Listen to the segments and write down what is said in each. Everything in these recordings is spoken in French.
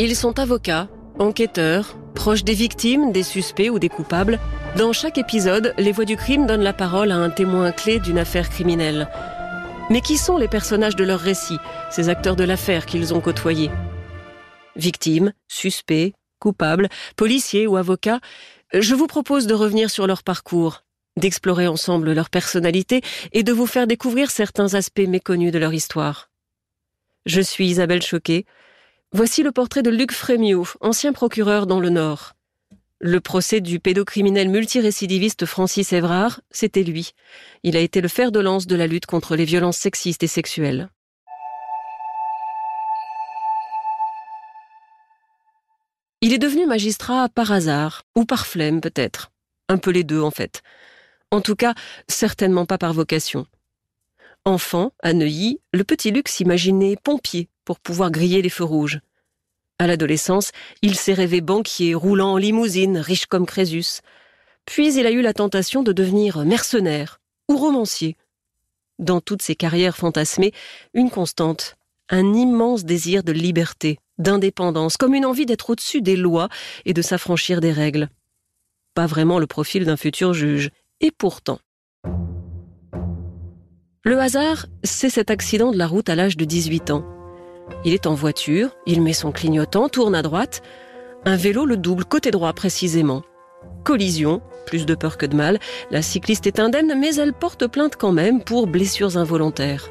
Ils sont avocats, enquêteurs, proches des victimes, des suspects ou des coupables. Dans chaque épisode, les voix du crime donnent la parole à un témoin clé d'une affaire criminelle. Mais qui sont les personnages de leur récit, ces acteurs de l'affaire qu'ils ont côtoyés? Victimes, suspects, coupables, policiers ou avocats, je vous propose de revenir sur leur parcours, d'explorer ensemble leur personnalité et de vous faire découvrir certains aspects méconnus de leur histoire. Je suis Isabelle Choquet. Voici le portrait de Luc Frémiot, ancien procureur dans le Nord. Le procès du pédocriminel multirécidiviste Francis Évrard, c'était lui. Il a été le fer de lance de la lutte contre les violences sexistes et sexuelles. Il est devenu magistrat par hasard, ou par flemme peut-être. Un peu les deux en fait. En tout cas, certainement pas par vocation. Enfant, à Neuilly, le petit Luc s'imaginait pompier pour pouvoir griller les feux rouges. À l'adolescence, il s'est rêvé banquier, roulant en limousine, riche comme Crésus. Puis il a eu la tentation de devenir mercenaire ou romancier. Dans toutes ses carrières fantasmées, une constante, un immense désir de liberté, d'indépendance, comme une envie d'être au-dessus des lois et de s'affranchir des règles. Pas vraiment le profil d'un futur juge, et pourtant. Le hasard, c'est cet accident de la route à l'âge de 18 ans. Il est en voiture, il met son clignotant, tourne à droite. Un vélo le double côté droit précisément. Collision, plus de peur que de mal. La cycliste est indemne, mais elle porte plainte quand même pour blessures involontaires.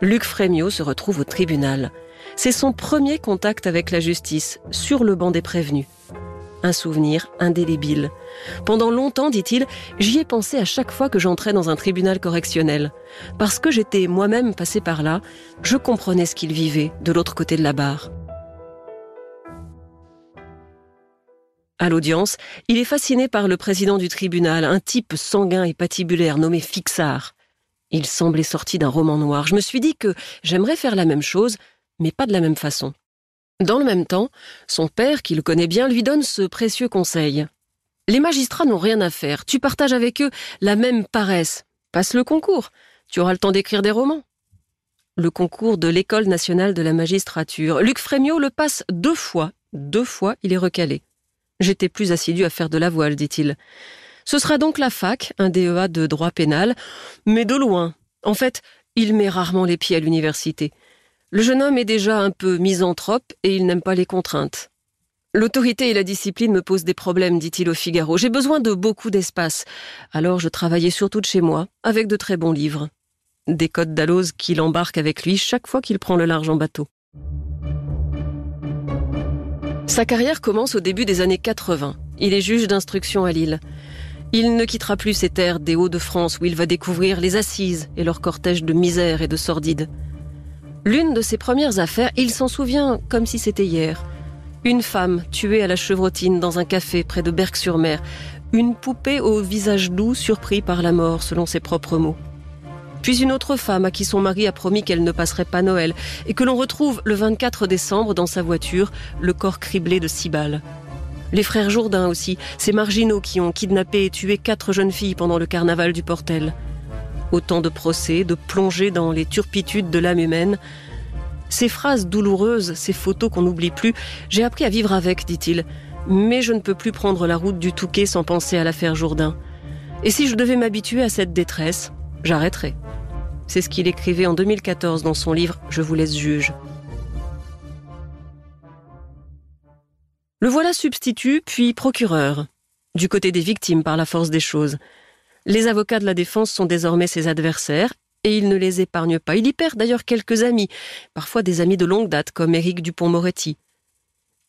Luc Frémiot se retrouve au tribunal. C'est son premier contact avec la justice, sur le banc des prévenus. Un souvenir indélébile. Pendant longtemps, dit-il, j'y ai pensé à chaque fois que j'entrais dans un tribunal correctionnel. Parce que j'étais moi-même passé par là, je comprenais ce qu'il vivait de l'autre côté de la barre. À l'audience, il est fasciné par le président du tribunal, un type sanguin et patibulaire nommé Fixard. Il semblait sorti d'un roman noir. Je me suis dit que j'aimerais faire la même chose, mais pas de la même façon. Dans le même temps, son père, qui le connaît bien, lui donne ce précieux conseil. Les magistrats n'ont rien à faire. Tu partages avec eux la même paresse. Passe le concours. Tu auras le temps d'écrire des romans. Le concours de l'École nationale de la magistrature. Luc Frémiot le passe deux fois. Deux fois, il est recalé. J'étais plus assidu à faire de la voile, dit-il. Ce sera donc la fac, un DEA de droit pénal, mais de loin. En fait, il met rarement les pieds à l'université. Le jeune homme est déjà un peu misanthrope et il n'aime pas les contraintes. L'autorité et la discipline me posent des problèmes, dit-il au Figaro. J'ai besoin de beaucoup d'espace. Alors je travaillais surtout de chez moi, avec de très bons livres. Des codes d'Alloz qu'il embarque avec lui chaque fois qu'il prend le large en bateau. Sa carrière commence au début des années 80. Il est juge d'instruction à Lille. Il ne quittera plus ces terres des Hauts-de-France où il va découvrir les assises et leur cortège de misère et de sordide. L'une de ses premières affaires, il s'en souvient comme si c'était hier. Une femme tuée à la chevrotine dans un café près de Berck-sur-Mer. Une poupée au visage doux surpris par la mort, selon ses propres mots. Puis une autre femme à qui son mari a promis qu'elle ne passerait pas Noël et que l'on retrouve le 24 décembre dans sa voiture, le corps criblé de six balles. Les frères Jourdain aussi, ces marginaux qui ont kidnappé et tué quatre jeunes filles pendant le carnaval du Portel. Autant de procès, de plongées dans les turpitudes de l'âme humaine. Ces phrases douloureuses, ces photos qu'on n'oublie plus, j'ai appris à vivre avec, dit-il. Mais je ne peux plus prendre la route du Touquet sans penser à l'affaire Jourdain. Et si je devais m'habituer à cette détresse, j'arrêterais. C'est ce qu'il écrivait en 2014 dans son livre Je vous laisse juge. Le voilà substitut, puis procureur, du côté des victimes par la force des choses. Les avocats de la défense sont désormais ses adversaires et il ne les épargne pas. Il y perd d'ailleurs quelques amis, parfois des amis de longue date comme Éric Dupont-Moretti.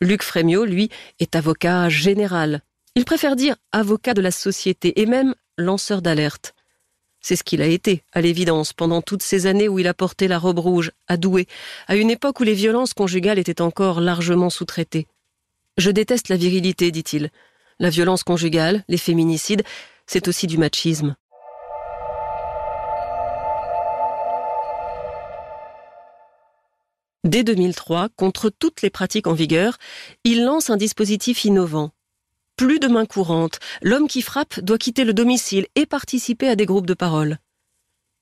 Luc Frémiot, lui, est avocat général. Il préfère dire avocat de la société et même lanceur d'alerte. C'est ce qu'il a été, à l'évidence, pendant toutes ces années où il a porté la robe rouge, à Douai, à une époque où les violences conjugales étaient encore largement sous-traitées. Je déteste la virilité, dit-il. La violence conjugale, les féminicides, c'est aussi du machisme. Dès 2003, contre toutes les pratiques en vigueur, il lance un dispositif innovant. Plus de main courante, l'homme qui frappe doit quitter le domicile et participer à des groupes de parole.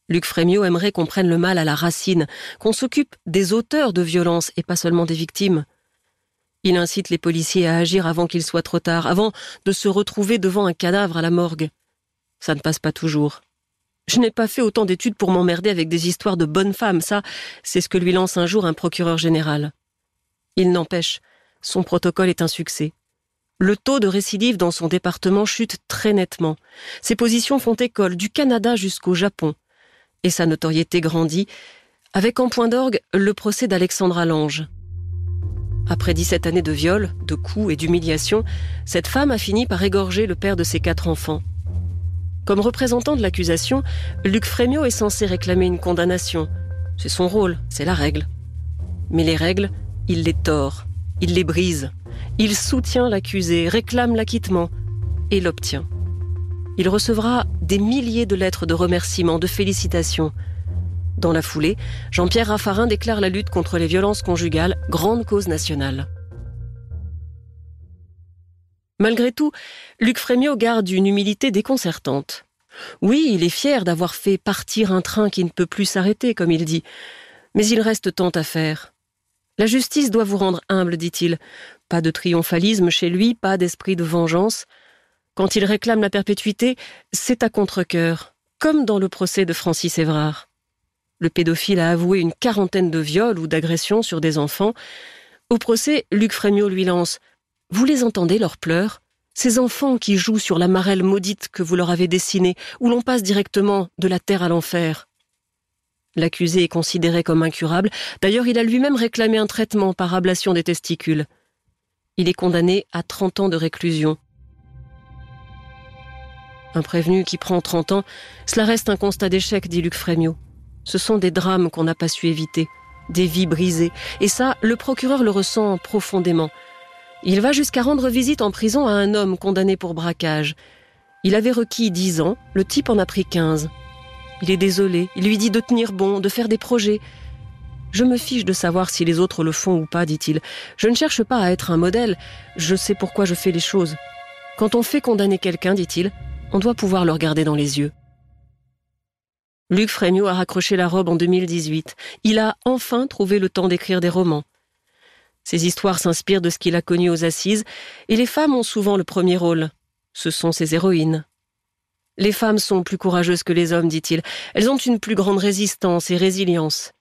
Luc Frémiot aimerait qu'on prenne le mal à la racine, qu'on s'occupe des auteurs de violences et pas seulement des victimes. Il incite les policiers à agir avant qu'il soit trop tard, avant de se retrouver devant un cadavre à la morgue. Ça ne passe pas toujours. Je n'ai pas fait autant d'études pour m'emmerder avec des histoires de bonnes femmes, ça, c'est ce que lui lance un jour un procureur général. Il n'empêche, son protocole est un succès. Le taux de récidive dans son département chute très nettement. Ses positions font école du Canada jusqu'au Japon. Et sa notoriété grandit, avec en point d'orgue le procès d'Alexandra Lange. Après 17 années de viol, de coups et d'humiliation, cette femme a fini par égorger le père de ses quatre enfants. Comme représentant de l'accusation, Luc Frémio est censé réclamer une condamnation. C'est son rôle, c'est la règle. Mais les règles, il les tord, il les brise. Il soutient l'accusé, réclame l'acquittement et l'obtient. Il recevra des milliers de lettres de remerciements, de félicitations. Dans la foulée, Jean-Pierre Raffarin déclare la lutte contre les violences conjugales grande cause nationale. Malgré tout, Luc Frémiot garde une humilité déconcertante. Oui, il est fier d'avoir fait partir un train qui ne peut plus s'arrêter, comme il dit, mais il reste tant à faire. La justice doit vous rendre humble, dit-il. Pas de triomphalisme chez lui, pas d'esprit de vengeance. Quand il réclame la perpétuité, c'est à contre-coeur, comme dans le procès de Francis Évrard. Le pédophile a avoué une quarantaine de viols ou d'agressions sur des enfants. Au procès, Luc Frémiot lui lance Vous les entendez, leurs pleurs? Ces enfants qui jouent sur la marelle maudite que vous leur avez dessinée, où l'on passe directement de la terre à l'enfer. L'accusé est considéré comme incurable. D'ailleurs, il a lui-même réclamé un traitement par ablation des testicules. Il est condamné à 30 ans de réclusion. Un prévenu qui prend 30 ans, cela reste un constat d'échec, dit Luc Frémiot. Ce sont des drames qu'on n'a pas su éviter, des vies brisées. Et ça, le procureur le ressent profondément. Il va jusqu'à rendre visite en prison à un homme condamné pour braquage. Il avait requis 10 ans, le type en a pris 15. Il est désolé, il lui dit de tenir bon, de faire des projets. Je me fiche de savoir si les autres le font ou pas, dit-il. Je ne cherche pas à être un modèle, je sais pourquoi je fais les choses. Quand on fait condamner quelqu'un, dit-il, on doit pouvoir le regarder dans les yeux. Luc Frémiot a raccroché la robe en 2018. Il a enfin trouvé le temps d'écrire des romans. Ses histoires s'inspirent de ce qu'il a connu aux assises, et les femmes ont souvent le premier rôle. Ce sont ses héroïnes. Les femmes sont plus courageuses que les hommes, dit-il. Elles ont une plus grande résistance et résilience.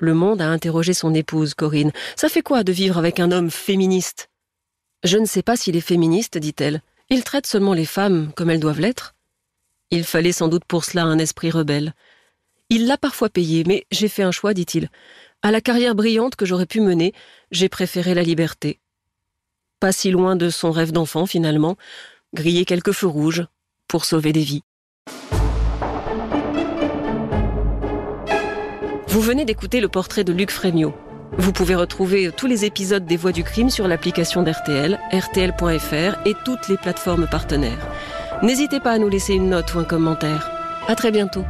Le Monde a interrogé son épouse, Corinne. Ça fait quoi de vivre avec un homme féministe? Je ne sais pas s'il est féministe, dit-elle. Il traite seulement les femmes comme elles doivent l'être. Il fallait sans doute pour cela un esprit rebelle. Il l'a parfois payé, mais j'ai fait un choix, dit-il. À la carrière brillante que j'aurais pu mener, j'ai préféré la liberté. Pas si loin de son rêve d'enfant, finalement, griller quelques feux rouges, pour sauver des vies. Vous venez d'écouter le portrait de Luc Frémiot. Vous pouvez retrouver tous les épisodes des Voix du crime sur l'application d'RTL, rtl.fr et toutes les plateformes partenaires. N'hésitez pas à nous laisser une note ou un commentaire. À très bientôt.